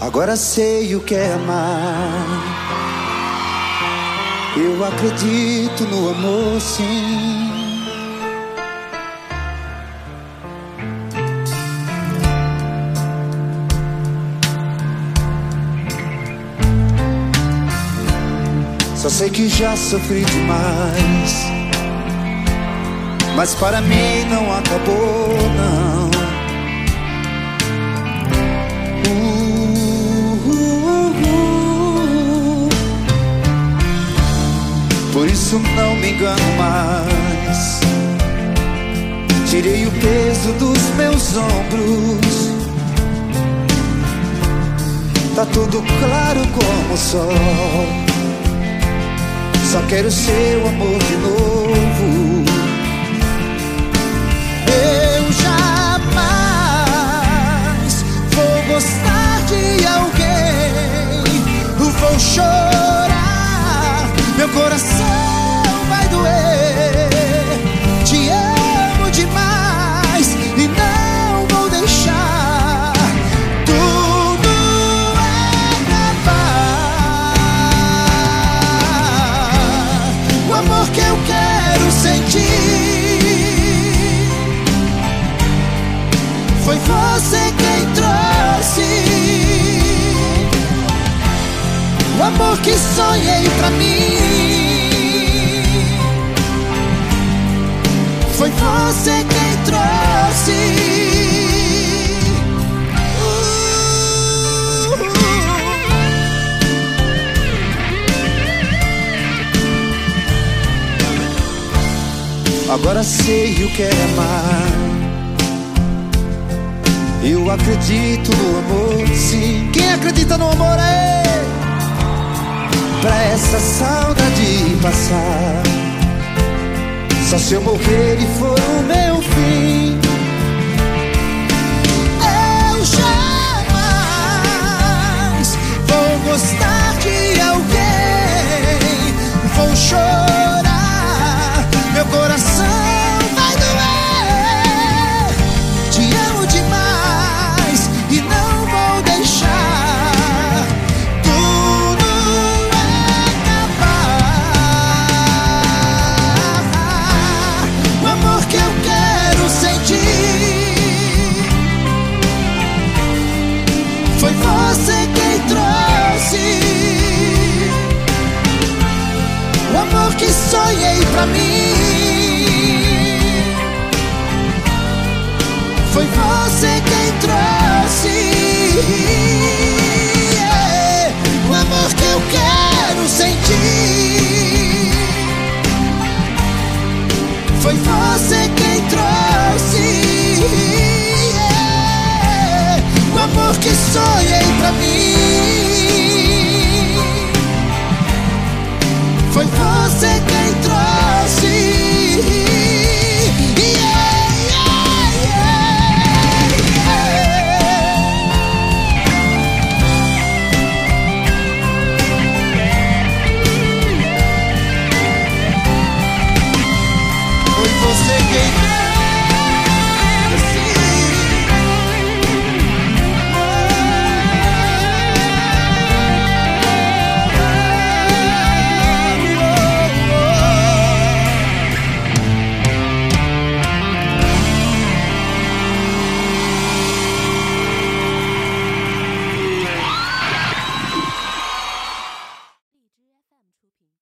Agora sei o que é amar. Eu acredito no amor, sim. Só sei que já sofri demais. Mas para mim não acabou, não. Por isso não me engano mais. Tirei o peso dos meus ombros. Tá tudo claro como o sol. Só quero seu amor de novo. Amor que sonhei pra mim foi você quem trouxe. Agora sei o que é amar. Eu acredito no amor, sim. Quem acredita no amor é pra essa saudade passar. Só se eu morrer e for o meu fim. Eu jamais vou gostar de alguém. Vou chorar, meu coração Foi você quem trouxe o amor que sonhei pra mim. Foi você quem trouxe yeah, o amor que eu quero sentir. Foi você quem trouxe amor que sonhei pra mim.